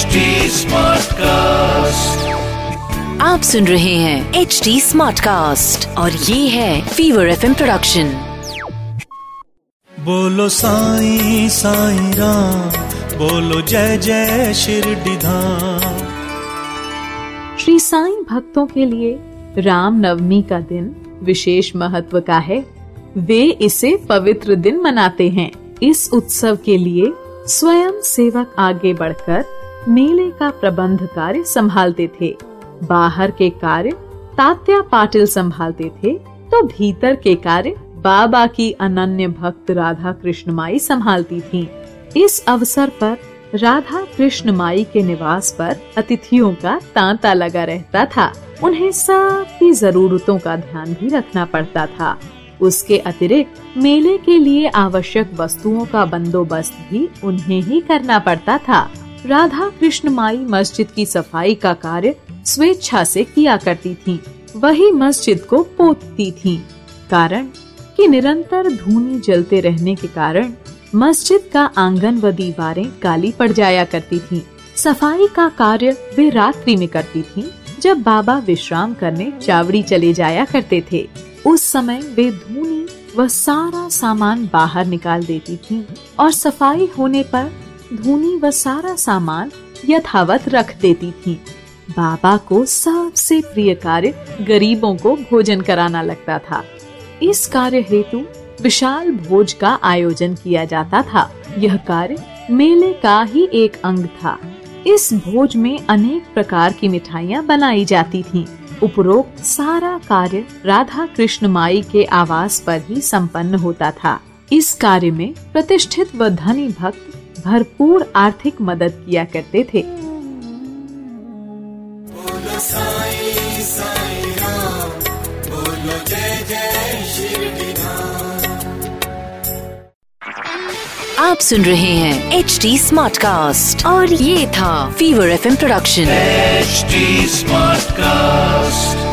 HD Smartcast. आप सुन रहे हैं एच डी स्मार्ट कास्ट और ये है फीवर एफ़ प्रोडक्शन बोलो साई साई राम बोलो जय जय शिरडी धाम श्री साईं भक्तों के लिए राम नवमी का दिन विशेष महत्व का है। वे इसे पवित्र दिन मनाते हैं। इस उत्सव के लिए स्वयं सेवक आगे बढ़कर मेले का प्रबंध कार्य संभालते थे। बाहर के कार्य तात्या पाटिल संभालते थे तो भीतर के कार्य बाबा की अनन्य भक्त राधा कृष्ण माई संभालती थीं। इस अवसर पर राधा कृष्ण माई के निवास पर अतिथियों का तांता लगा रहता था। उन्हें सबकी जरूरतों का ध्यान भी रखना पड़ता था। उसके अतिरिक्त मेले के लिए आवश्यक वस्तुओं का बंदोबस्त भी उन्हें ही करना पड़ता था। राधा कृष्ण माई मस्जिद की सफ़ाई का कार्य स्वेच्छा से किया करती थी। वही मस्जिद को पोतती थी। कारण कि निरंतर धूनी जलते रहने के कारण मस्जिद का आँगन व दीवारें काली पड़ जाया करती थीं। सफ़ाई का कार्य वे रात्रि में करती थीं, जब बाबा विश्राम करने चावड़ी चले जाया करते थे। उस समय वे धूनी व सारा सामान बाहर निकाल देती थीं और सफ़ाई होने पर धूनी व सारा सामान यथावत रख देती थी। बाबा को सबसे प्रिय कार्य गरीबों को भोजन कराना लगता था। इस कार्य हेतु विशाल भोज का आयोजन किया जाता था। यह कार्य मेले का ही एक अंग था। इस भोज में अनेक प्रकार की मिठाइयाँ बनाई जाती थीं। उपरोक्त सारा कार्य राधा कृष्ण माई के आवास पर ही संपन्न होता था। इस कार्य में प्रतिष्ठित व धनी भक्त भरपूर आर्थिक मदद किया करते थे बोलो साईं साईं राम बोलो जय जय शिरडी धाम आप सुन रहे हैं एच डी स्मार्ट कास्ट और ये था fever F production H smart Smartcast.